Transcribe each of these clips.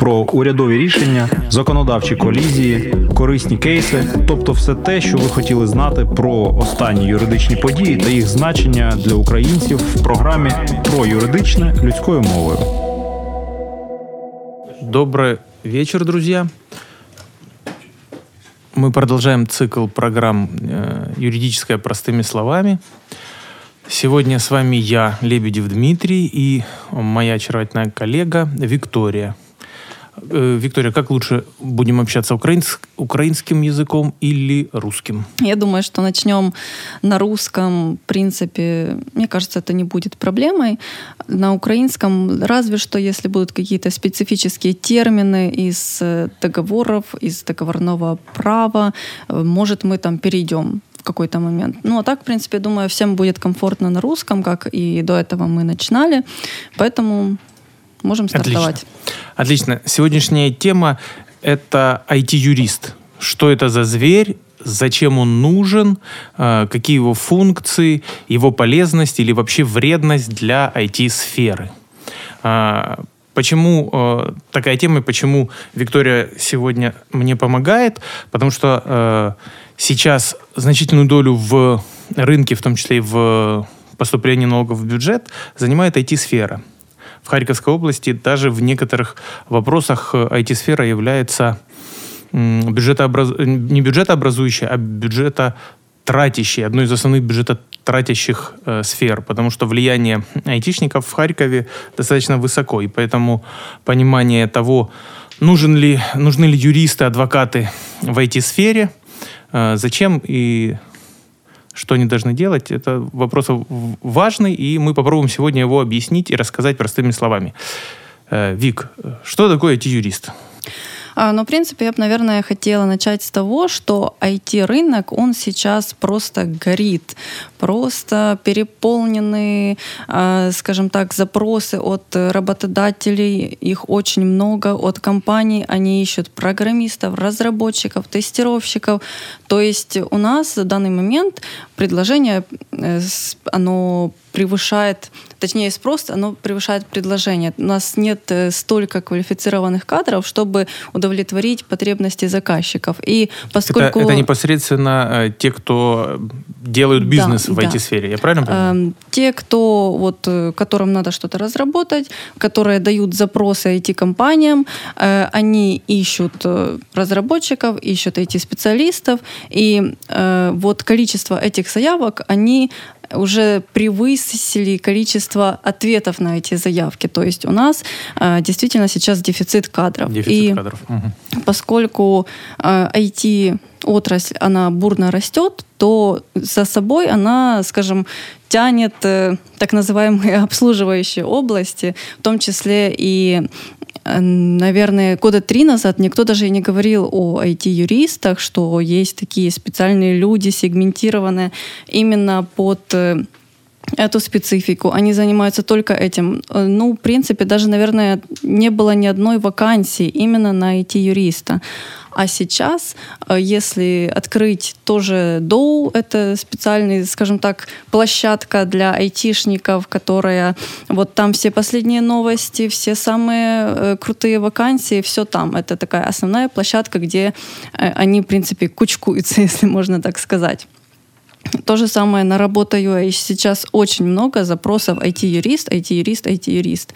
про урядові рішення, законодавчі колізії, корисні кейси, тобто все те, що ви хотіли знати про останні юридичні події та їх значення для українців в програмі про юридичне людською мовою. Добрый вечер, друзья. Мы продолжаем цикл программ э, «Юридическое простыми словами». Сегодня с вами я, Лебедев Дмитрий, и моя очаровательная коллега Виктория. Э, Виктория, как лучше будем общаться, украинс- украинским языком или русским? Я думаю, что начнем на русском. В принципе, мне кажется, это не будет проблемой. На украинском разве что, если будут какие-то специфические термины из э, договоров, из договорного права, э, может, мы там перейдем в какой-то момент. Ну, а так, в принципе, думаю, всем будет комфортно на русском, как и до этого мы начинали. Поэтому можем стартовать. Отлично. Сегодняшняя тема – это IT-юрист. Что это за зверь, зачем он нужен, э, какие его функции, его полезность или вообще вредность для IT-сферы. А, Почему э, такая тема, и почему Виктория сегодня мне помогает? Потому что э, сейчас значительную долю в рынке, в том числе и в поступлении налогов в бюджет, занимает IT-сфера. В Харьковской области. Даже в некоторых вопросах э, IT-сфера является м, бюджетообраз- не бюджетообразующей, а бюджетотратящей, одной из основных бюджетотратящих э, сфер, потому что влияние айтишников в Харькове достаточно высоко, и поэтому понимание того, нужен ли, нужны ли юристы, адвокаты в IT-сфере, э, зачем и что они должны делать, это вопрос важный, и мы попробуем сегодня его объяснить и рассказать простыми словами. Э, Вик, что такое IT-юрист? Ну, в принципе, я бы, наверное, хотела начать с того, что IT-рынок, он сейчас просто горит. Просто переполнены, а, скажем так, запросы от работодателей. Их очень много. От компаний они ищут программистов, разработчиков, тестировщиков. То есть у нас в данный момент предложение, э, оно превышает, точнее спрос, оно превышает предложение. У нас нет э, столько квалифицированных кадров, чтобы удовлетворить потребности заказчиков. И поскольку... Это, это непосредственно э, те, кто делают Да, бизнес в да. IT-сфере, я правильно понимаю? Эм, Те, кто вот э, которым надо что-то разработать, которые дают запросы IT-компаниям, э, они ищут э, разработчиков, ищут IT-специалистов, и э, вот количество этих заявок, они уже превысили количество ответов на эти заявки. То есть у нас э, действительно сейчас дефицит кадров. Дефицит И кадров. Мгм. поскольку э, IT отрасль, она бурно растет, то за собой она, скажем, тянет э, так называемые обслуживающие области, в том числе и Наверное, года три назад никто даже и не говорил о IT-юристах, что есть такие специальные люди, сегментированные именно под э, эту специфику. Они занимаются только этим. Э, Ну, в принципе, даже, наверное, не было ни одной вакансии именно на IT-юриста. А сейчас, э, если открыть тоже DOW, это специальный, скажем так, площадка для айтишников, которая вот там все последние новости, все самые э, крутые вакансии, все там. Это такая основная площадка, где они, в принципе, кучкуются, если можно так сказать. То же самое на работу UA. Сейчас очень много запросов IT-юрист, IT-юрист, IT-юрист.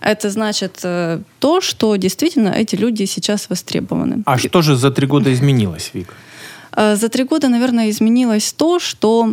Это значит э, то, что действительно эти люди сейчас востребованы. А что же за три года изменилось, Вик? Э, За три года, наверное, изменилось то, что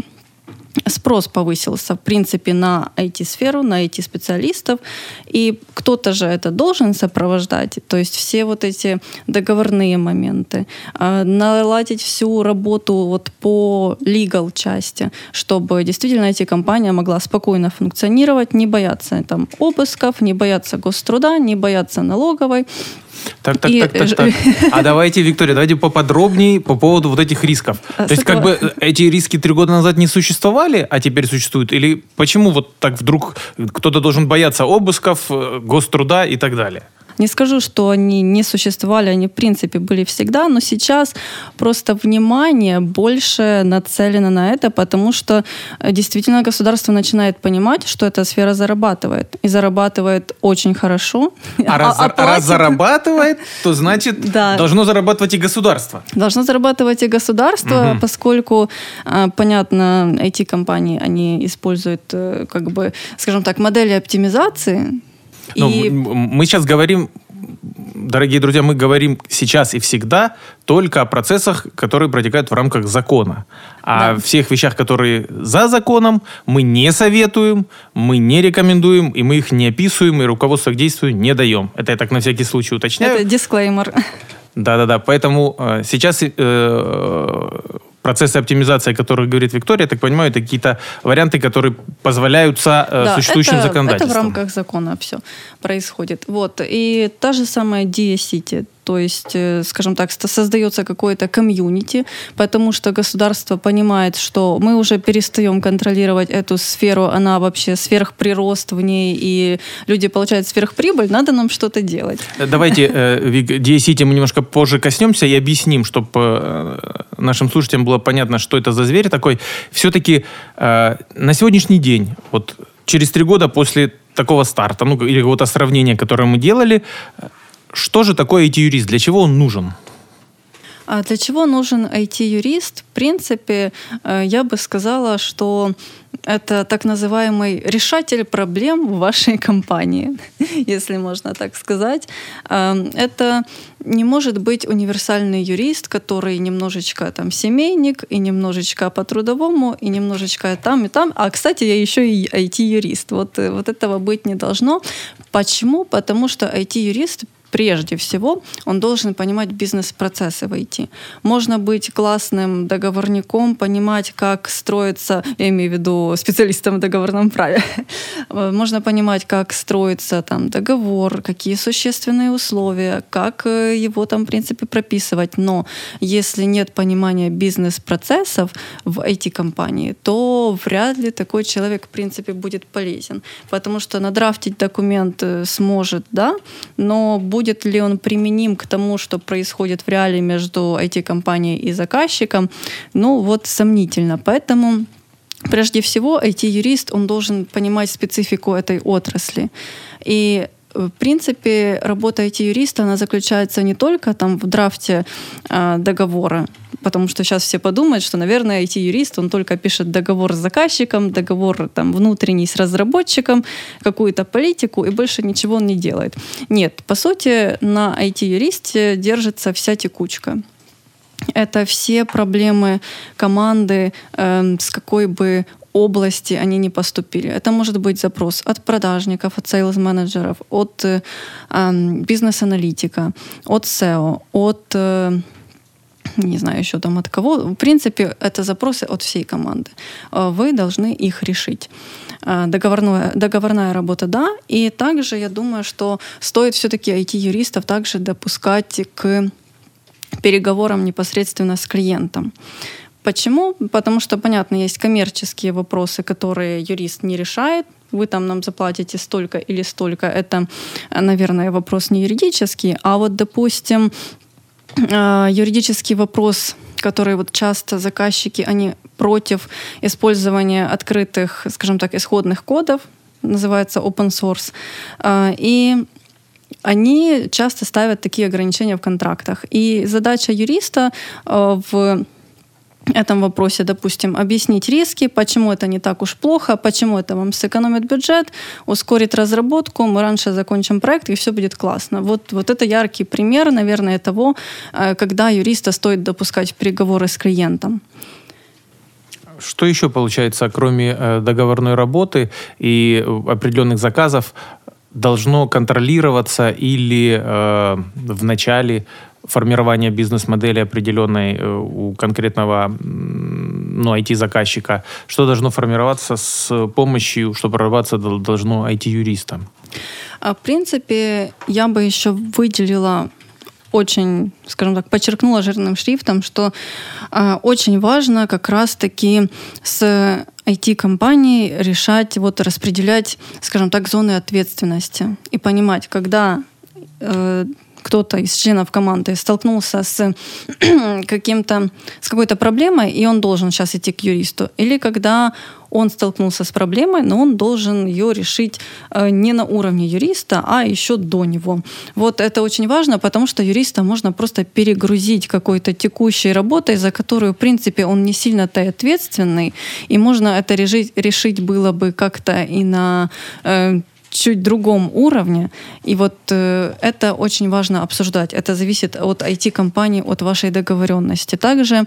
спрос повысился, в принципе, на IT-сферу, на IT-специалистов, и кто-то же это должен сопровождать, то есть все вот эти договорные моменты, а, наладить всю работу вот по legal части, чтобы действительно IT-компания могла спокойно функционировать, не бояться там обысков, не бояться гоструда, не бояться налоговой, Так, так, И, так, так, э, так. А давайте, Виктория, давайте поподробнее по поводу вот этих рисков. А, То есть, как бы э, эти риски три года назад не существовали, а теперь существуют? Или почему вот так вдруг кто-то должен бояться обысков, э, гоструда и так далее? Не скажу, что они не существовали, они в принципе были всегда, но сейчас просто внимание больше нацелено на это, потому что э, действительно государство начинает понимать, что эта сфера зарабатывает. И зарабатывает очень хорошо. А раз, а раз платит- зарабатывает, то значит Да. должно зарабатывать и государство. Должно зарабатывать и государство, Мгм. поскольку, а, понятно, IT-компании, они используют, э, как бы, скажем так, модели оптимизации. Ну, и мы сейчас говорим, дорогие друзья, мы говорим сейчас и всегда только о процессах, которые протекают в рамках закона. А Да. всех вещах, которые за законом, мы не советуем, мы не рекомендуем, и мы их не описываем, и руководство к действию не даем. Это я так на всякий случай уточняю. это дисклеймер. Да-да-да, поэтому э, сейчас э, процессы оптимизации, о которых говорит Виктория, я так понимаю, это какие-то варианты, которые позволяются э, Да, существующим это, законодательством. Это в рамках закона все происходит. Вот. И та же самая Dia City, то есть, э, скажем так, создается какое-то комьюнити, потому что государство понимает, что мы уже перестаем контролировать эту сферу, она вообще сверхприрост в ней, и люди получают сверхприбыль, надо нам что-то делать. Э, Давайте э, Вик, DST мы немножко позже коснемся и объясним, чтобы нашим слушателям было понятно, что это за зверь такой. Все-таки на сегодняшний день, вот через три года после такого старта, ну или какого-то сравнения, которое мы делали, что же такое IT-юрист? Для чего он нужен? А для чего нужен IT-юрист? В принципе, э, я бы сказала, что это так называемый решатель проблем в вашей компании, если можно так сказать. Эм, Это не может быть универсальный юрист, который немножечко там семейник, и немножечко по трудовому, и немножечко там и там. А, кстати, я еще и IT-юрист. Вот, э, вот этого быть не должно. Почему? Потому что IT-юрист прежде всего, он должен понимать бизнес-процессы в IT. Можно быть классным договорником, понимать, как строится, я имею в виду специалистом в договорном праве, можно понимать, как строится там договор, какие существенные условия, как э, его там, в принципе, прописывать. Но если нет понимания бизнес-процессов в IT-компании, то вряд ли такой человек, в принципе, будет полезен. Потому что надрафтить документ э, сможет, да, но будет ли он применим к тому, что происходит в реале между IT-компанией и заказчиком, ну вот сомнительно. Поэтому прежде всего IT-юрист, он должен понимать специфику этой отрасли. И в принципе, работа IT-юриста, она заключается не только там в драфте э, договора, потому что сейчас все подумают, что, наверное, IT-юрист, он только пишет договор с заказчиком, договор там внутренний с разработчиком, какую-то политику, и больше ничего он не делает. Нет, по сути, на IT-юристе держится вся текучка. Это все проблемы команды, э, с какой бы области они не поступили. Это может быть запрос от продажников, от сейлс-менеджеров, от э, э, бизнес-аналитика, от SEO, от э, не знаю еще там от кого. В принципе, это запросы от всей команды. Э, Вы должны их решить. Э, Договорная, договорная работа, да. И также я думаю, что стоит все-таки IT-юристов также допускать к переговорам непосредственно с клиентом. Почему? Потому что, понятно, есть коммерческие вопросы, которые юрист не решает. Вы там нам заплатите столько или столько. Это, наверное, вопрос не юридический. А вот, допустим, юридический вопрос, который вот часто заказчики, они против использования открытых, скажем так, исходных кодов, называется open source. Э, И они часто ставят такие ограничения в контрактах. И задача юриста э, в этом вопросе, допустим, объяснить риски, почему это не так уж плохо, почему это вам сэкономит бюджет, ускорит разработку, мы раньше закончим проект, и все будет классно. Вот, вот это яркий пример, наверное, того, э, когда юриста стоит допускать переговоры с клиентом. Что еще получается, кроме э, договорной работы и э, определенных заказов, должно контролироваться или э, в начале формирования бизнес-модели определенной э, у конкретного ну, IT-заказчика? Что должно формироваться с помощью, что прорабатываться дол- должно IT-юриста? А, В принципе, я бы еще выделила очень, скажем так, подчеркнула жирным шрифтом, что э, очень важно как раз-таки с IT-компанией решать, вот распределять, скажем так, зоны ответственности и понимать, когда э, кто-то из членов команды столкнулся с каким-то с какой-то проблемой, и он должен сейчас идти к юристу, или когда он столкнулся с проблемой, но он должен ее решить э, не на уровне юриста, а еще до него. Вот это очень важно, потому что юриста можно просто перегрузить какой-то текущей работой, за которую, в принципе, он не сильно-то и ответственный, и можно это решить, решить было бы как-то и на э, чуть другом уровне. И вот э, это очень важно обсуждать. Это зависит от IT-компании, от вашей договоренности. Также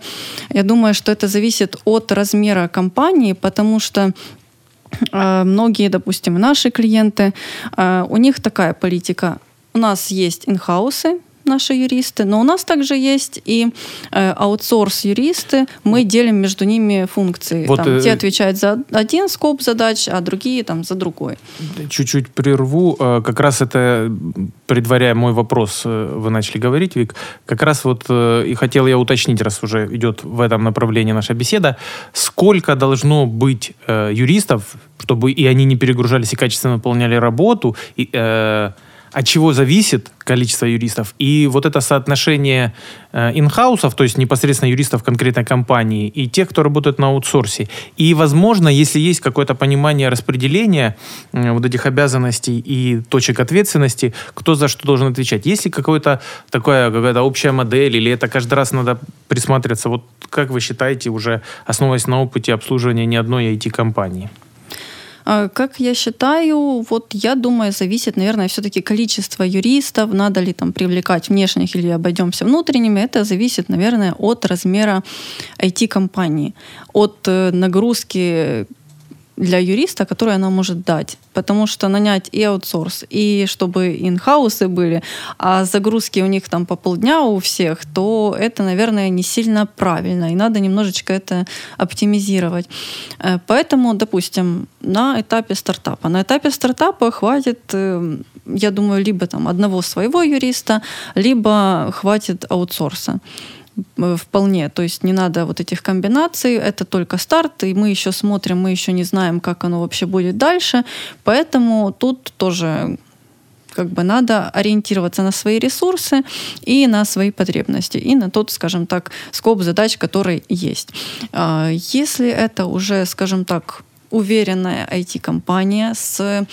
я думаю, что это зависит от размера компании, потому что э, многие, допустим, наши клиенты, э, у них такая политика. У нас есть инхаусы, наши юристы, но у нас также есть и э, аутсорс-юристы. Мы делим между ними функции. Вот, там, э, те отвечают за один скоп задач, а другие там за другой. Чуть-чуть прерву. Э, Как раз это, предваряя мой вопрос, э, вы начали говорить, Вик, как раз вот э, и хотел я уточнить, раз уже идет в этом направлении наша беседа, сколько должно быть юристов, чтобы и они не перегружались и качественно выполняли работу, и, э, от чего зависит количество юристов. И вот это соотношение э, инхаусов, то есть непосредственно юристов конкретной компании, и тех, кто работает на аутсорсе. И, возможно, если есть какое-то понимание распределения э, вот этих обязанностей и точек ответственности, кто за что должен отвечать. Есть ли какое-то такая какая-то общая модель, или это каждый раз надо присматриваться? Вот как вы считаете, уже основываясь на опыте обслуживания не одной IT-компании? А, Как я считаю, вот я думаю, зависит, наверное, все-таки количество юристов, надо ли там привлекать внешних или обойдемся внутренними. Это зависит, наверное, от размера IT-компании, от э, нагрузки для юриста, которую она может дать. Потому что нанять и аутсорс, и чтобы инхаусы были, а загрузки у них там по полдня у всех, то это, наверное, не сильно правильно. И надо немножечко это оптимизировать. Э, Поэтому, допустим, на этапе стартапа. На этапе стартапа хватит, э, я думаю, либо там одного своего юриста, либо хватит аутсорса вполне. То есть не надо вот этих комбинаций. Это только старт, и мы еще смотрим, мы еще не знаем, как оно вообще будет дальше. Поэтому тут тоже как бы надо ориентироваться на свои ресурсы и на свои потребности, и на тот, скажем так, скоп задач, который есть. А, Если это уже, скажем так, уверенная IT-компания с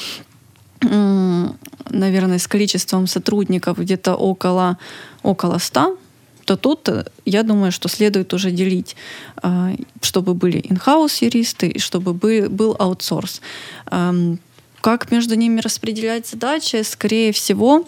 наверное, с количеством сотрудников где-то около, около 100, то тут, э, я думаю, что следует уже делить, а, чтобы были in-house юристы и чтобы бы- был аутсорс. Ам, Как между ними распределять задачи? Скорее всего,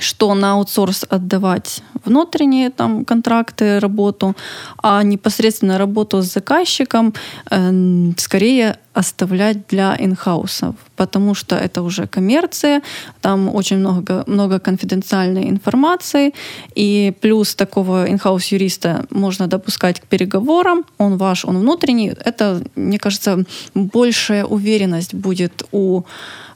что на аутсорс отдавать внутренние там контракты, работу, а непосредственно работу с заказчиком э, скорее оставлять для инхаусов, потому что это уже коммерция, там очень много, много конфиденциальной информации, и плюс такого инхаус-юриста можно допускать к переговорам, он ваш, он внутренний, это, мне кажется, большая уверенность будет у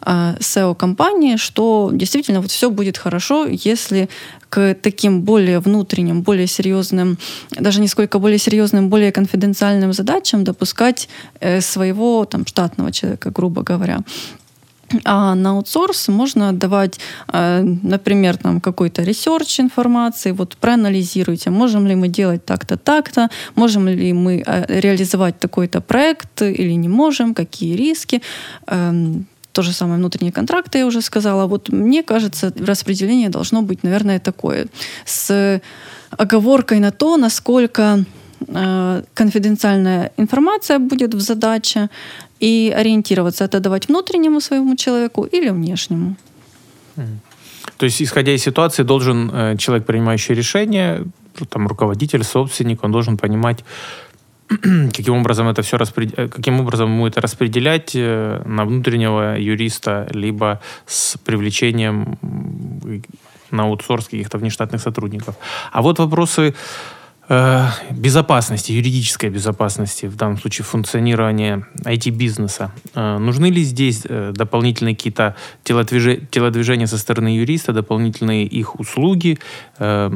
э, SEO-компании, что действительно вот все будет хорошо, если к таким более внутренним, более серьезным, даже не сколько более серьезным, более конфиденциальным задачам допускать э, своего там, штатного человека, грубо говоря. А на аутсорс можно отдавать, э, например, там какой-то research информации, вот проанализируйте, можем ли мы делать так-то, так-то, можем ли мы э, реализовать такой-то проект или не можем, какие риски. То же самое внутренние контракты, я уже сказала. Вот мне кажется, распределение должно быть, наверное, такое. С оговоркой на то, насколько э, конфиденциальная информация будет в задаче, и ориентироваться, это давать внутреннему своему человеку или внешнему. То есть, исходя из ситуации, должен э, человек, принимающий решение, там, руководитель, собственник, он должен понимать, каким образом это все распред... э, каким образом ему это распределять э, на внутреннего юриста, либо с привлечением на аутсорс каких-то внештатных сотрудников. А вот вопросы э, безопасности, юридической безопасности, в данном случае функционирования IT-бизнеса. Э, нужны ли здесь э, дополнительные какие-то телодвиже- телодвижения со стороны юриста, дополнительные их услуги? Э,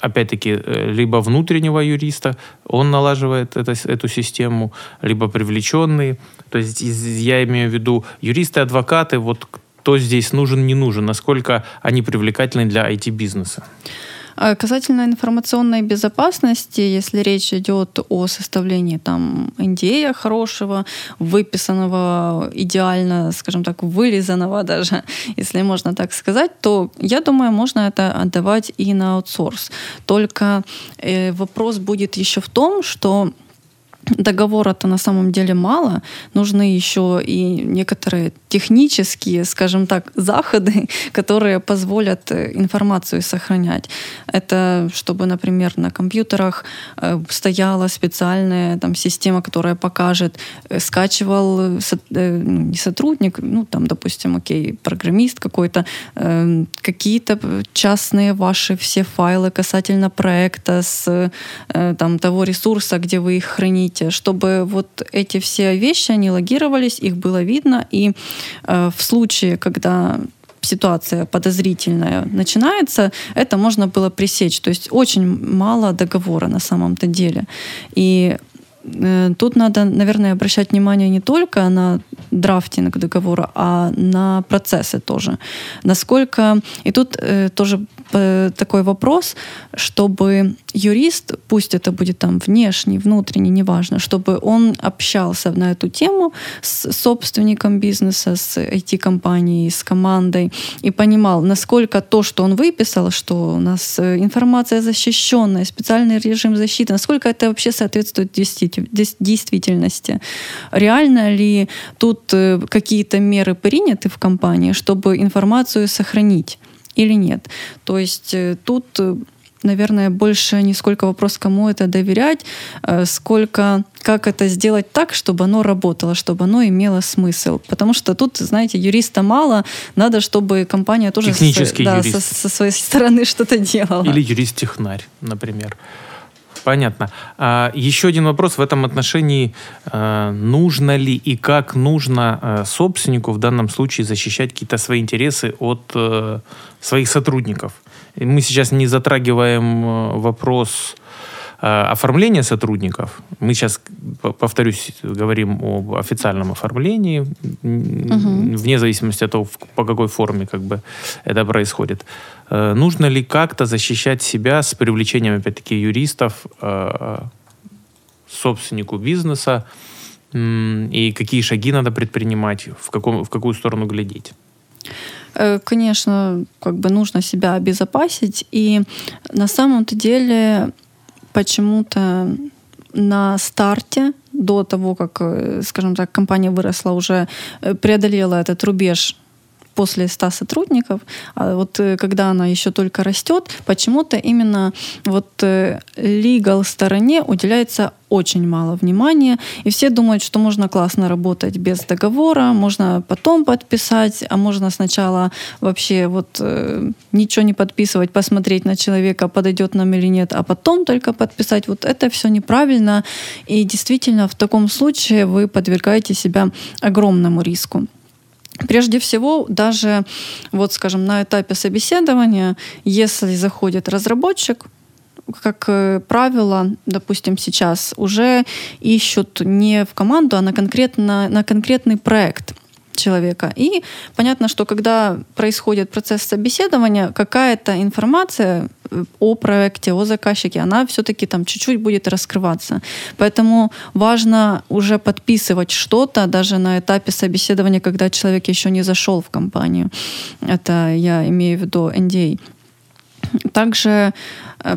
опять-таки, э, либо внутреннего юриста, он налаживает это, эту систему, либо привлеченные. То есть я имею в виду юристы, адвокаты, вот кто здесь нужен, не нужен, насколько они привлекательны для IT-бизнеса? А касательно информационной безопасности, если речь идет о составлении там NDA хорошего, выписанного, идеально, скажем так, вырезанного даже, если можно так сказать, то я думаю, можно это отдавать и на аутсорс. Только э, вопрос будет еще в том, что договора-то на самом деле мало. Нужны еще и некоторые технические, скажем так, заходы, которые позволят э, информацию сохранять. Это чтобы, например, на компьютерах э, стояла специальная там, система, которая покажет, э, скачивал ну, не сотрудник, ну там, допустим, окей, программист какой-то, какие-то частные ваши все файлы касательно проекта с там, того ресурса, где вы их храните, чтобы вот эти все вещи, они логировались, их было видно, и Э, в случае, когда ситуация подозрительная начинается, это можно было пресечь. То есть очень мало договора на самом-то деле. И Тут надо, наверное, обращать внимание не только на драфтинг договора, а на процессы тоже. Насколько... И тут э, тоже Э, такой вопрос, чтобы юрист, пусть это будет там внешний, внутренний, неважно, чтобы он общался на эту тему с собственником бизнеса, с IT-компанией, с командой и понимал, насколько то, что он выписал, что у нас э, информация защищенная, специальный режим защиты, насколько это вообще соответствует действительности. Реально ли тут э, какие-то меры приняты в компании, чтобы информацию сохранить? или нет. То есть э, тут э, наверное, больше не сколько вопрос, кому это доверять, э, сколько как это сделать так, чтобы оно работало, чтобы оно имело смысл. Потому что тут, знаете, юриста мало, надо, чтобы компания тоже со, да, со, со своей стороны что-то делала. Или юрист-технарь, например. Понятно. А, еще один вопрос в этом отношении. А, нужно ли и как нужно а, собственнику в данном случае защищать какие-то свои интересы от а, своих сотрудников? Мы сейчас не затрагиваем а, вопрос а, оформления сотрудников. Мы сейчас, повторюсь, говорим об официальном оформлении, угу. вне зависимости от того, по какой форме как бы это происходит. Э, нужно ли как-то защищать себя с привлечением, опять-таки, юристов, э, собственнику бизнеса, и какие шаги надо предпринимать, в, каком, в какую сторону глядеть? Э, конечно, как бы нужно себя обезопасить, и на самом-то деле почему-то на старте, до того, как, э, скажем так, компания выросла, уже э, преодолела этот рубеж после 100 сотрудников, а вот э, когда она еще только растет, почему-то именно вот э, legal стороне уделяется очень мало внимания, и все думают, что можно классно работать без договора, можно потом подписать, а можно сначала вообще вот э, ничего не подписывать, посмотреть на человека, подойдет нам или нет, а потом только подписать. Вот это все неправильно, и действительно в таком случае вы подвергаете себя огромному риску. Прежде всего, даже, вот скажем, на этапе собеседования, если заходит разработчик, как э, правило, допустим, сейчас уже ищут не в команду, а на, конкретно, на конкретный проект человека. И понятно, что когда происходит процесс собеседования, какая-то информация э, о проекте, о заказчике, она все-таки там чуть-чуть будет раскрываться. Поэтому важно уже подписывать что-то даже на этапе собеседования, когда человек еще не зашел в компанию. Это я имею в виду NDA. Также Э,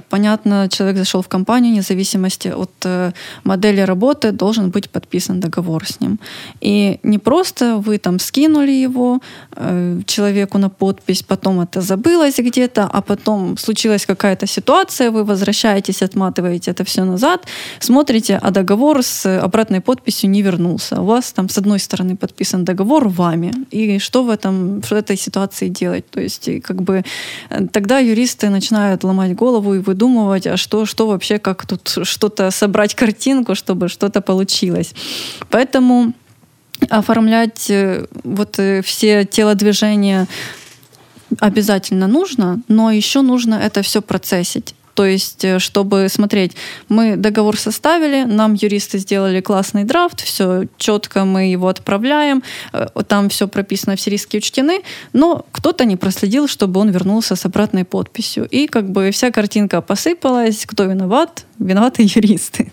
понятно, человек зашел в компанию, вне зависимости от э, модели работы должен быть подписан договор с ним. И не просто вы там скинули его э, человеку на подпись, потом это забылось где-то, а потом случилась какая-то ситуация, вы возвращаетесь, отматываете это все назад, смотрите, а договор с обратной подписью не вернулся. У вас там с одной стороны подписан договор вами. И что в, этом, в этой ситуации делать? То есть как бы тогда юристы начинают ломать голову и выдумывать, а что, что вообще, как тут что-то собрать картинку, чтобы что-то получилось. Поэтому оформлять э, вот э, все телодвижения обязательно нужно, но еще нужно это все процессить. То есть, э, чтобы смотреть, мы договор составили, нам юристы сделали классный драфт, все четко, мы его отправляем, э, там все прописано, все риски учтены, но кто-то не проследил, чтобы он вернулся с обратной подписью. И как бы вся картинка посыпалась, кто виноват, виноваты юристы.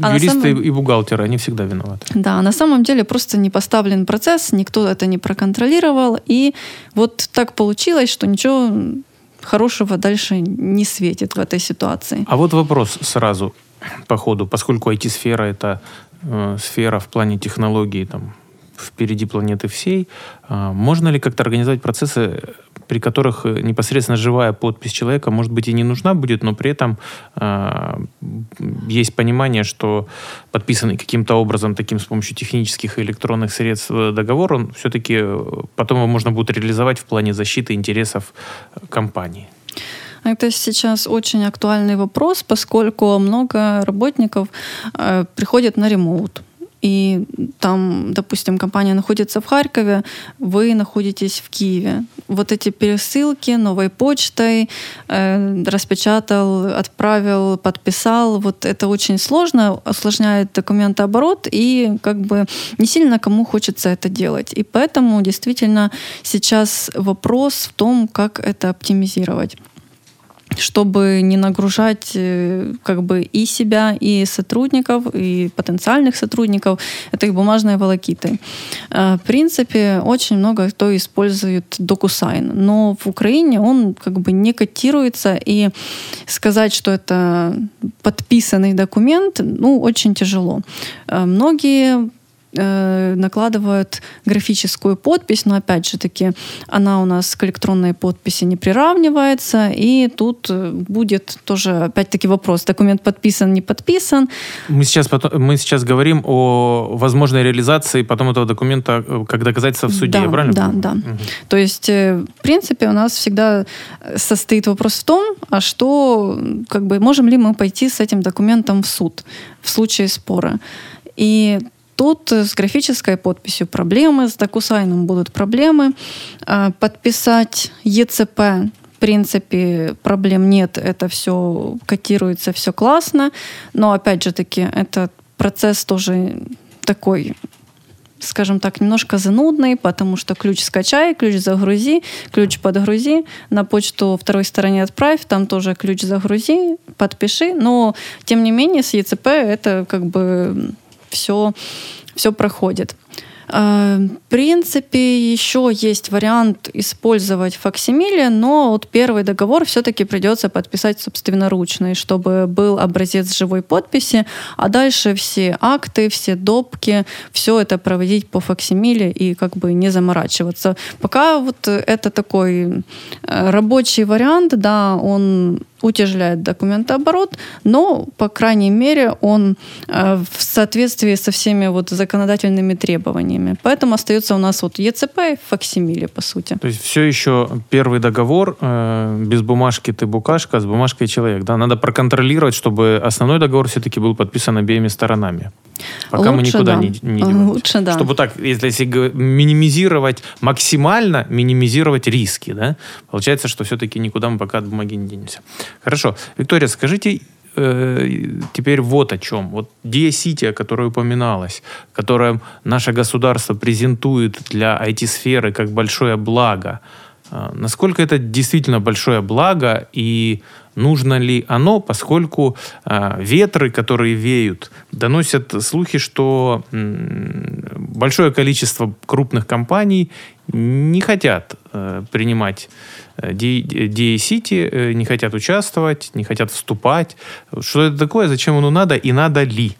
А юристы самом... и бухгалтеры, они всегда виноваты. Да, на самом деле просто не поставлен процесс, никто это не проконтролировал, и вот так получилось, что ничего хорошего дальше не светит в этой ситуации. А вот вопрос сразу по ходу, поскольку IT-сфера это э, сфера в плане технологий, там, впереди планеты всей, э, можно ли как-то организовать процессы при которых э, непосредственно живая подпись человека, может быть, и не нужна будет, но при этом э, есть понимание, что подписанный каким-то образом, таким с помощью технических и электронных средств э, договор, он все-таки э, потом его можно будет реализовать в плане защиты интересов компании. Это сейчас очень актуальный вопрос, поскольку много работников э, приходят на ремоут и там, допустим, компания находится в Харькове, вы находитесь в Киеве. Вот эти пересылки новой почтой, э, распечатал, отправил, подписал, вот это очень сложно, осложняет документооборот, и как бы не сильно кому хочется это делать. И поэтому действительно сейчас вопрос в том, как это оптимизировать чтобы не нагружать э, как бы и себя, и сотрудников, и потенциальных сотрудников этой бумажной волокитой. Э, в принципе, очень много кто использует DocuSign, но в Украине он как бы не котируется, и сказать, что это подписанный документ, ну, очень тяжело. Э, многие э, накладывают графическую подпись, но опять же таки она у нас к электронной подписи не приравнивается, и тут э, будет тоже опять-таки вопрос, документ подписан, не подписан. Мы сейчас, потом, мы сейчас говорим о возможной реализации потом этого документа э, как доказательства в суде, да, правильно? Да, да. Угу. То есть, в принципе, у нас всегда состоит вопрос в том, а что, как бы, можем ли мы пойти с этим документом в суд в случае спора. И Тут с графической подписью проблемы, с докусайном будут проблемы. А, подписать ЕЦП в принципе, проблем нет, это все котируется, все классно, но, опять же таки, этот процесс тоже такой скажем так, немножко занудный, потому что ключ скачай, ключ загрузи, ключ подгрузи, на почту второй стороне отправь, там тоже ключ загрузи, подпиши, но тем не менее с ЕЦП это как бы все, все проходит. Э, в принципе, еще есть вариант использовать факсимиле, но вот первый договор все-таки придется подписать собственноручно, чтобы был образец живой подписи, а дальше все акты, все допки, все это проводить по факсимиле и как бы не заморачиваться. Пока вот это такой э, рабочий вариант, да, он утяжеляет документооборот, но, по крайней мере, он э, в соответствии со всеми вот законодательными требованиями. Поэтому остается у нас вот ЕЦП и факсимиле, по сути. То есть все еще первый договор, э, без бумажки ты букашка, с бумажкой человек. Да? Надо проконтролировать, чтобы основной договор все-таки был подписан обеими сторонами. Пока Лучше, мы никуда да. не, не деваемся. Лучше, да. Чтобы так, если, если минимизировать, максимально минимизировать риски, да, получается, что все-таки никуда мы пока от бумаги не денемся. Хорошо. Виктория, скажите э, теперь вот о чем. Вот Dia-City, о которой упоминалось, которое наше государство презентует для IT-сферы как большое благо. Э, насколько это действительно большое благо и нужно ли оно, поскольку э, ветры, которые веют, доносят слухи, что большое количество крупных компаний не хотят э, принимать DA-City, э, не хотят участвовать, не хотят вступать. Что это такое, зачем оно надо и надо ли?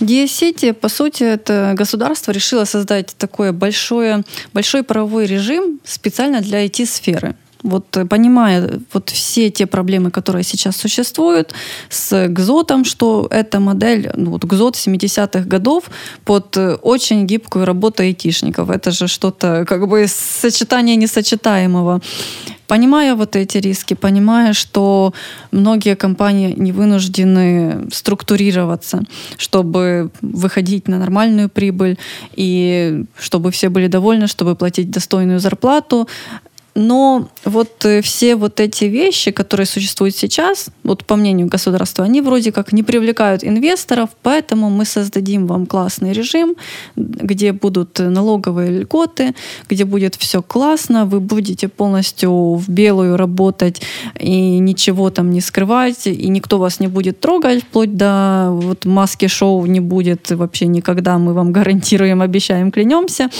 DSCity, по сути, это государство решило создать такой большой, большой правовой режим специально для IT-сферы вот э, понимая вот все те проблемы, которые сейчас существуют с ГЗОТом, что эта модель, ну, вот ГЗОТ 70-х годов под э, очень гибкую работу айтишников. Это же что-то как бы сочетание несочетаемого. Понимая вот эти риски, понимая, что многие компании не вынуждены структурироваться, чтобы выходить на нормальную прибыль и чтобы все были довольны, чтобы платить достойную зарплату, Но вот э, все вот эти вещи, которые существуют сейчас, вот по мнению государства, они вроде как не привлекают инвесторов, поэтому мы создадим вам классный режим, где будут налоговые льготы, где будет все классно, вы будете полностью в белую работать и ничего там не скрывать, и никто вас не будет трогать, вплоть до вот маски-шоу не будет вообще никогда, мы вам гарантируем, обещаем, клянемся.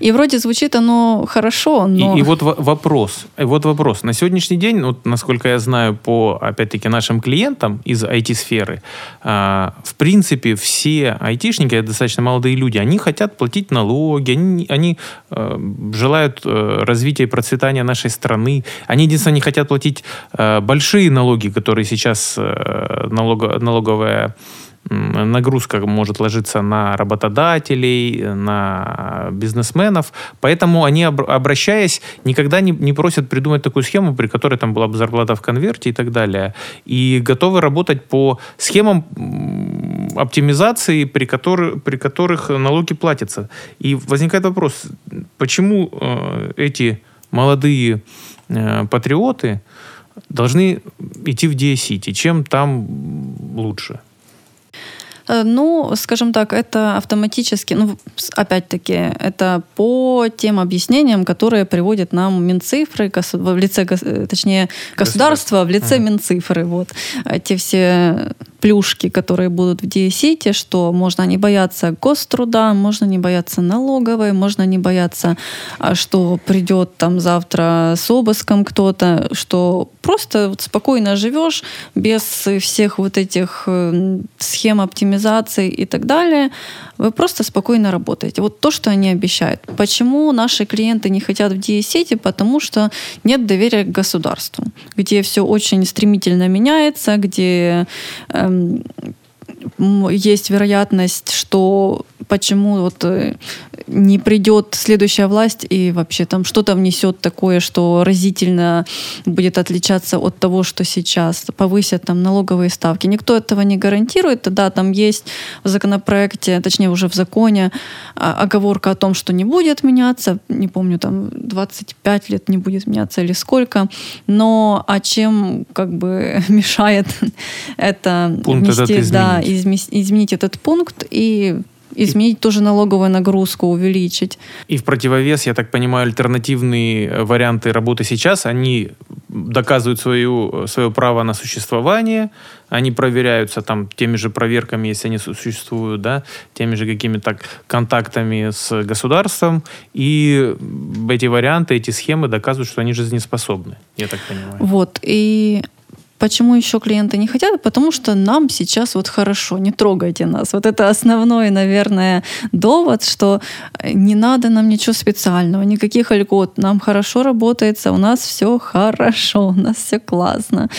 И вроде звучит оно хорошо, но... И, и вот вопрос, и вот вопрос. На сегодняшний день, вот, насколько я знаю по, опять-таки, нашим клиентам из IT-сферы, э, в принципе, все айтишники, достаточно молодые люди, они хотят платить налоги, они, они э, желают э, развития и процветания нашей страны. Они, единственное, не хотят платить э, большие налоги, которые сейчас э, налого, налоговая нагрузка может ложиться на работодателей, на бизнесменов. Поэтому они, обращаясь, никогда не, не просят придумать такую схему, при которой там была бы зарплата в конверте и так далее. И готовы работать по схемам оптимизации, при, который, при которых налоги платятся. И возникает вопрос, почему э, эти молодые э, патриоты должны идти в DSCity? Чем там лучше? Э, ну, скажем так, это автоматически, ну, опять-таки, это по тем объяснениям, которые приводят нам Минцифры, в лице, э, точнее, государство в лице Минцифры. Вот. Эти все плюшки, которые будут в DSIT, что можно не бояться гоструда, можно не бояться налоговой, можно не бояться, а, что придет там завтра с обыском кто-то, что просто спокойно живешь без всех вот этих э, схем оптимизации и так далее. Вы просто спокойно работаете. Вот то, что они обещают. Почему наши клиенты не хотят в DSIT? Потому что нет доверия к государству, где все очень стремительно меняется, где э, есть вероятность, что почему вот э, не придет следующая власть и вообще там что-то внесет такое, что разительно будет отличаться от того, что сейчас. Повысят там налоговые ставки. Никто этого не гарантирует. Да, там есть в законопроекте, точнее уже в законе, а, оговорка о том, что не будет меняться. Не помню, там 25 лет не будет меняться или сколько. Но а чем как бы мешает это Пункт внести, этот изменить. да, изменить этот пункт и изменить тоже налоговую нагрузку, увеличить. И в противовес, я так понимаю, альтернативные э, варианты работы сейчас, они доказывают свою, свое право на существование, они проверяются там теми же проверками, если они существуют, да, теми же какими-то контактами с государством, и эти варианты, эти схемы доказывают, что они жизнеспособны, я так понимаю. Вот, и Почему еще клиенты не хотят? Потому что нам сейчас вот хорошо, не трогайте нас. Вот это основной, наверное, довод, что э, не надо нам ничего специального, никаких льгот. Нам хорошо работается, у нас все хорошо, у нас все классно.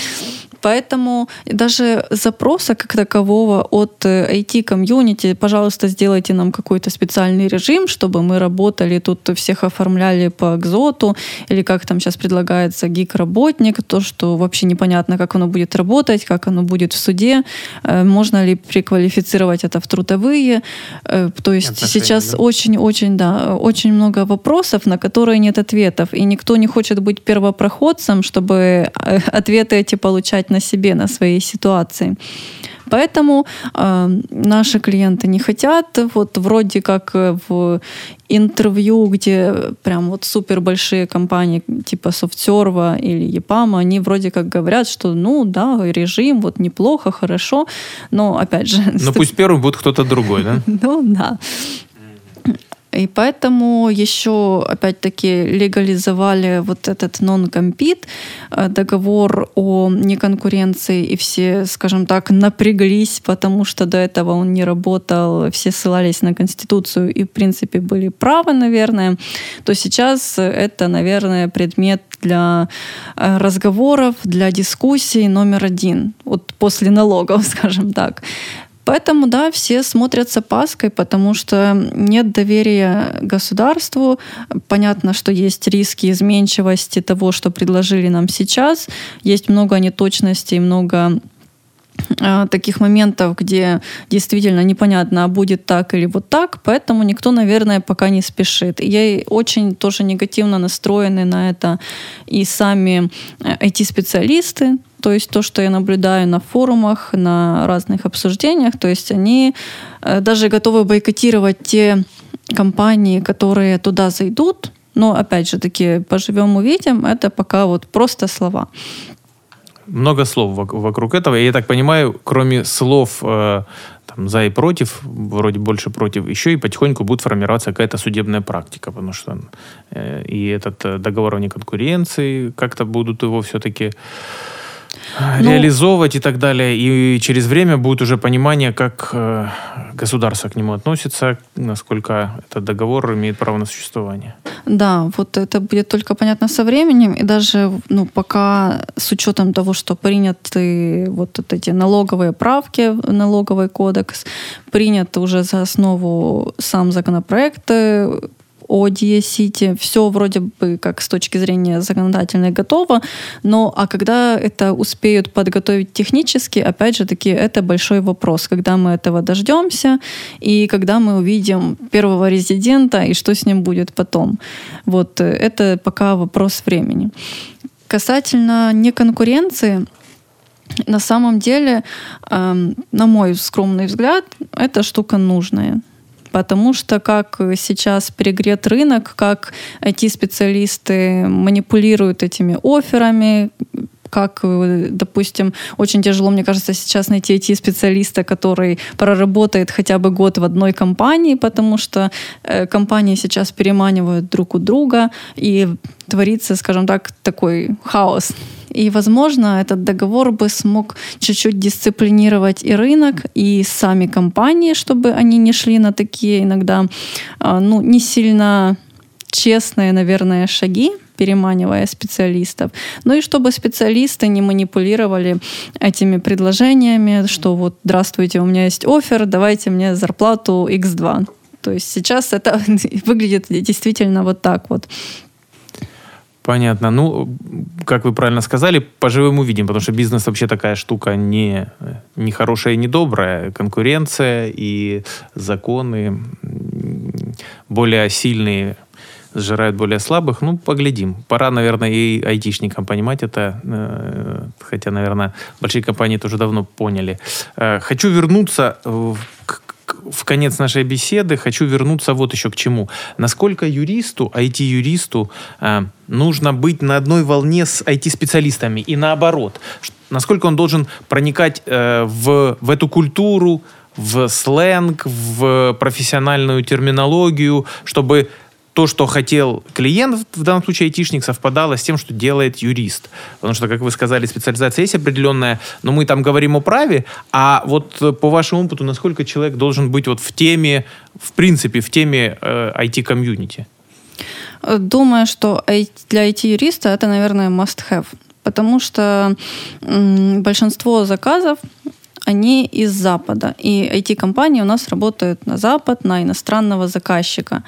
Поэтому даже запроса как такового от IT-комьюнити, э, пожалуйста, сделайте нам какой-то специальный режим, чтобы мы работали, тут всех оформляли по экзоту, или как там сейчас предлагается гик-работник, то, что вообще непонятно, как оно будет работать, как оно будет в суде, э, можно ли приквалифицировать это в трудовые. Э, то есть Отношения, сейчас очень-очень, да? да, очень много вопросов, на которые нет ответов, и никто не хочет быть первопроходцем, чтобы ответы эти получать на себе, на своей ситуации. Поэтому э, наши клиенты не хотят. Вот вроде как э, в интервью, где прям вот супер большие компании типа SoftServe или EPAM, они вроде как говорят, что ну да, режим вот неплохо, хорошо, но опять же... Но пусть первым будет кто-то другой, да? Ну да. И поэтому еще, опять-таки, легализовали вот этот non-compete, э, договор о неконкуренции, и все, скажем так, напряглись, потому что до этого он не работал, все ссылались на Конституцию и, в принципе, были правы, наверное, то сейчас это, наверное, предмет для э, разговоров, для дискуссий номер один, вот после налогов, скажем так. Поэтому, да, все смотрят с опаской, потому что нет доверия государству. Понятно, что есть риски изменчивости того, что предложили нам сейчас. Есть много неточностей, много таких моментов, где действительно непонятно, а будет так или вот так, поэтому никто, наверное, пока не спешит. Я очень тоже негативно настроены на это и сами IT-специалисты, то есть то, что я наблюдаю на форумах, на разных обсуждениях, то есть они э, даже готовы бойкотировать те компании, которые туда зайдут, но опять же таки поживем увидим, это пока вот просто слова. Много слов вокруг этого. Я так понимаю, кроме слов э, там, за и против, вроде больше против, еще и потихоньку будет формироваться какая-то судебная практика, потому что э, и этот э, договор о неконкуренции, как-то будут его все-таки ну, реализовывать и так далее. И через время будет уже понимание, как э, государство к нему относится, насколько этот договор имеет право на существование. Да, вот это будет только понятно со временем. И даже ну, пока с учетом того, что приняты вот эти налоговые правки налоговый кодекс, принят уже за основу сам законопроект о DSCT, все вроде бы как с точки зрения законодательной готово, но а когда это успеют подготовить технически, опять же таки, это большой вопрос, когда мы этого дождемся и когда мы увидим первого резидента и что с ним будет потом. Вот э, это пока вопрос времени. Касательно неконкуренции, на самом деле, эм, на мой скромный взгляд, эта штука нужная потому что как сейчас перегрет рынок, как IT-специалисты манипулируют этими офферами, как, допустим, очень тяжело, мне кажется, сейчас найти IT-специалиста, который проработает хотя бы год в одной компании, потому что э, компании сейчас переманивают друг у друга, и творится, скажем так, такой хаос. И, возможно, этот договор бы смог чуть-чуть дисциплинировать и рынок, и сами компании, чтобы они не шли на такие иногда, а, ну, не сильно честные, наверное, шаги, переманивая специалистов. Ну и чтобы специалисты не манипулировали этими предложениями, что вот, здравствуйте, у меня есть офер, давайте мне зарплату X2. То есть сейчас это выглядит действительно вот так вот. Понятно. Ну, как вы правильно сказали, поживем увидим, потому что бизнес вообще такая штука не, не хорошая и не добрая. Конкуренция и законы более сильные сжирают более слабых. Ну, поглядим. Пора, наверное, и айтишникам понимать это. Э, хотя, наверное, большие компании тоже давно поняли. Э, хочу вернуться к в конец нашей беседы хочу вернуться вот еще к чему. Насколько юристу, IT-юристу э, нужно быть на одной волне с IT-специалистами и наоборот. Насколько он должен проникать в, в эту культуру, в сленг, в профессиональную терминологию, чтобы то, что хотел клиент, в данном случае айтишник, совпадало с тем, что делает юрист. Потому что, как вы сказали, специализация есть определенная, но мы там говорим о праве, а вот э, по вашему опыту, насколько человек должен быть вот в теме, в принципе, в теме э, IT-комьюнити? Думаю, что для IT-юриста это, наверное, must-have. Потому что большинство заказов они из Запада. И IT-компании у нас работают на Запад, на иностранного заказчика.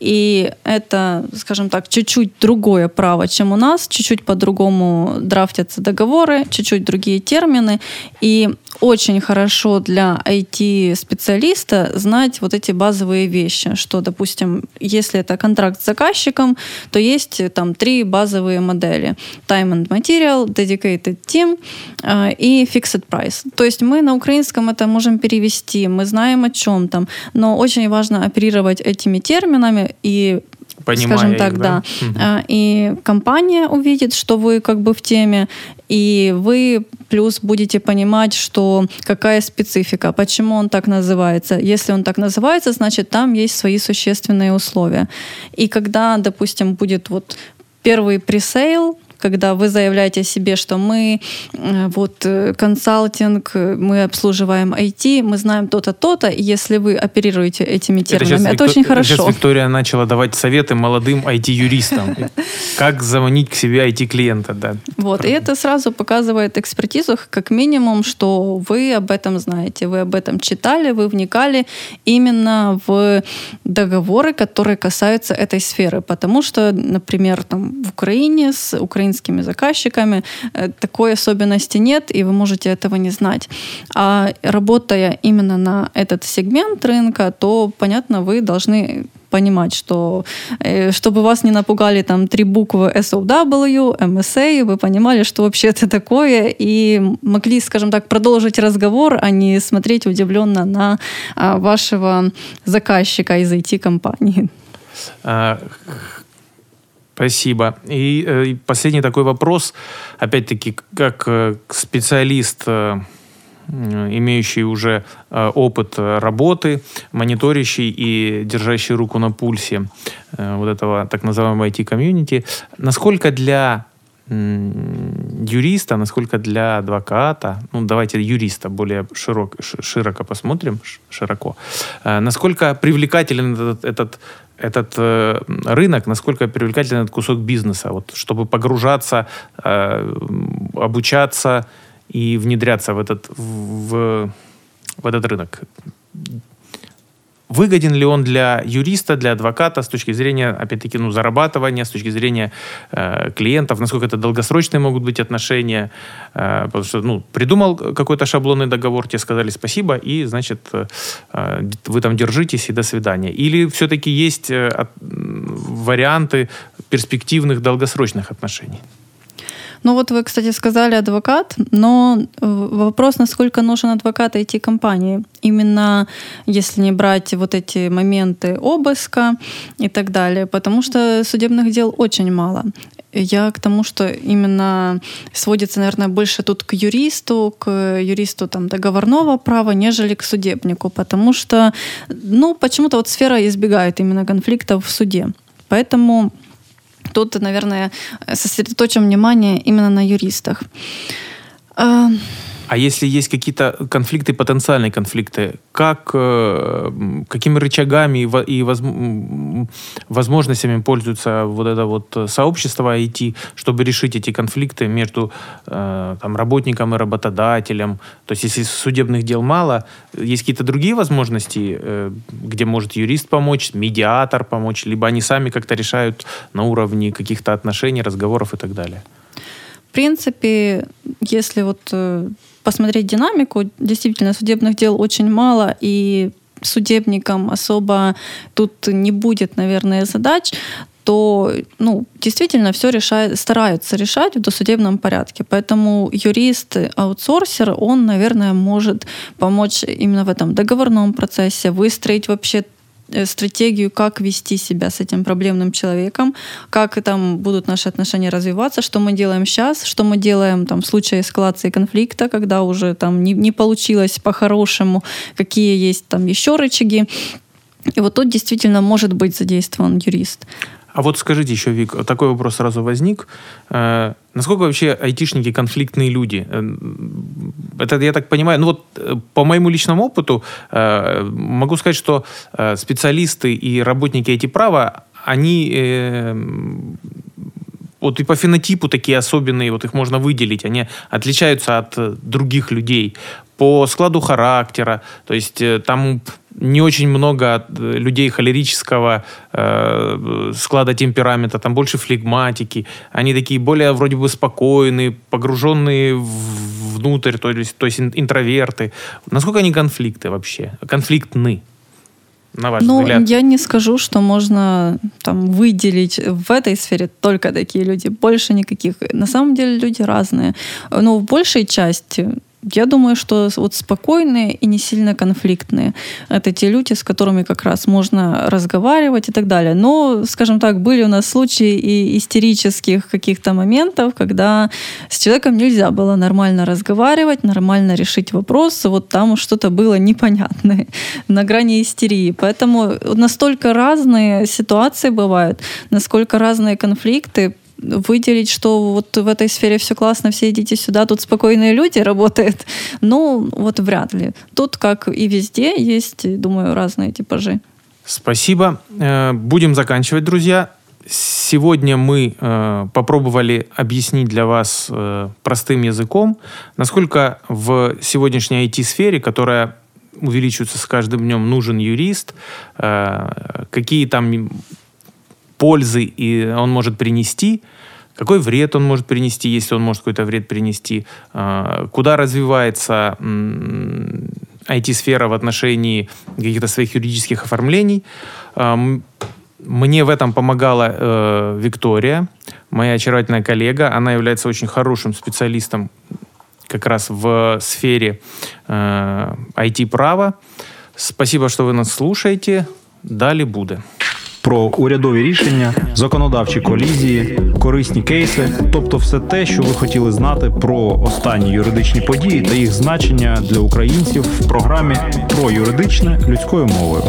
И это, скажем так, чуть-чуть другое право, чем у нас, чуть-чуть по-другому драфтятся договоры, чуть-чуть другие термины. И очень хорошо для IT-специалиста знать вот эти базовые вещи, что, допустим, если это контракт с заказчиком, то есть там три базовые модели. Time and Material, Dedicated Team э, и Fixed Price. То есть мы на украинском это можем перевести, мы знаем о чем там, но очень важно оперировать этими терминами, и Понимая скажем так, их, да. да. Угу. И компания увидит, что вы как бы в теме, и вы плюс будете понимать, что какая специфика, почему он так называется. Если он так называется, значит там есть свои существенные условия. И когда, допустим, будет вот первый пресейл, когда вы заявляете о себе, что мы э, вот э, консалтинг, мы обслуживаем IT, мы знаем то-то, то-то, и если вы оперируете этими терминами, это, это очень хорошо. Сейчас Виктория начала давать советы молодым IT-юристам, как заманить к себе IT-клиента, да. Вот, и это сразу показывает экспертизу, как минимум, что вы об этом знаете, вы об этом читали, вы вникали именно в договоры, которые касаются этой сферы, потому что, например, там в Украине с украинским украинскими заказчиками э, такой особенности нет, и вы можете этого не знать. А работая именно на этот сегмент рынка, то, понятно, вы должны понимать, что э, чтобы вас не напугали там три буквы SOW, MSA, вы понимали, что вообще это такое, и могли, скажем так, продолжить разговор, а не смотреть удивленно на а, вашего заказчика из IT-компании. Спасибо. И, э, и последний такой вопрос, опять-таки, как э, специалист э, имеющий уже опыт работы, мониторящий и держащий руку на пульсе вот этого так называемого IT-комьюнити, насколько для юриста, насколько для адвоката, ну давайте юриста более широк, широко посмотрим, широко, насколько привлекателен этот, этот этот э, рынок, насколько привлекателен этот кусок бизнеса, вот, чтобы погружаться, э, обучаться, и внедряться в этот, в, в этот рынок. Выгоден ли он для юриста, для адвоката с точки зрения, опять-таки, ну, зарабатывания, с точки зрения э, клиентов, насколько это долгосрочные могут быть отношения, э, потому что, ну, придумал какой-то шаблонный договор, тебе сказали спасибо, и, значит, э, вы там держитесь и до свидания. Или все-таки есть э, варианты перспективных долгосрочных отношений? Ну вот вы, кстати, сказали адвокат, но э, вопрос, насколько нужен адвокат IT-компании. Именно если не брать вот эти моменты обыска и так далее, потому что судебных дел очень мало. Я к тому, что именно сводится, наверное, больше тут к юристу, к юристу там договорного права, нежели к судебнику, потому что, ну, почему-то вот сфера избегает именно конфликтов в суде. Поэтому тут, наверное, сосредоточим внимание именно на юристах. А, если есть какие-то конфликты, потенциальные конфликты, как, э, какими рычагами и возможностями пользуется вот это вот сообщество IT, чтобы решить эти конфликты между э, там, работником и работодателем? То есть если судебных дел мало, есть какие-то другие возможности, э, где может юрист помочь, медиатор помочь, либо они сами как-то решают на уровне каких-то отношений, разговоров и так далее? В принципе, если вот посмотреть динамику, действительно, судебных дел очень мало, и судебникам особо тут не будет, наверное, задач, то ну, действительно все решает, стараются решать в досудебном порядке. Поэтому юрист-аутсорсер, он, наверное, может помочь именно в этом договорном процессе, выстроить вообще стратегию, как вести себя с этим проблемным человеком, как там будут наши отношения развиваться, что мы делаем сейчас, что мы делаем там, в случае эскалации конфликта, когда уже там не, не получилось по-хорошему, какие есть там еще рычаги. И вот тут действительно может быть задействован юрист. А вот скажите еще, Вик, такой вопрос сразу возник. Э, насколько вообще айтишники конфликтные люди? Это, я так понимаю, ну вот э, по моему личному опыту э, могу сказать, что э, специалисты и работники IT-права, они э, вот и по фенотипу такие особенные, вот их можно выделить, они отличаются от других людей. По складу характера, то есть э, там не очень много э, людей холерического э, склада темперамента, там больше флегматики. Они такие более вроде бы спокойные, погруженные внутрь, то есть, то есть интроверты. Насколько они конфликты вообще? Конфликтны? на ваш ну, взгляд? я не скажу, что можно там выделить в этой сфере только такие люди, больше никаких. На самом деле люди разные. Но в большей части я думаю, что вот спокойные и не сильно конфликтные. Это те люди, с которыми как раз можно разговаривать и так далее. Но, скажем так, были у нас случаи и истерических каких-то моментов, когда с человеком нельзя было нормально разговаривать, нормально решить вопрос. Вот там что-то было непонятное на грани истерии. Поэтому настолько разные ситуации бывают, насколько разные конфликты выделить, что вот в этой сфере все классно, все идите сюда, тут спокойные люди работают. Ну, вот вряд ли. Тут, как и везде, есть, думаю, разные типажи. Спасибо. Э, будем заканчивать, друзья. Сегодня мы э, попробовали объяснить для вас э, простым языком, насколько в сегодняшней IT-сфере, которая увеличивается с каждым днем, нужен юрист, э, какие там пользы и он может принести, какой вред он может принести, если он может какой-то вред принести, э, куда развивается IT-сфера в отношении каких-то своих юридических оформлений. Э, мне в этом помогала э, Виктория, моя очаровательная коллега. Она является очень хорошим специалистом как раз в сфере э, IT-права. Спасибо, що ви нас слушаєте. Далі буде. Про урядові рішення, законодавчі колізії, корисні кейси, тобто все те, що ви хотіли знати про останні юридичні події та їх значення для українців в програмі про юридичне людською мовою.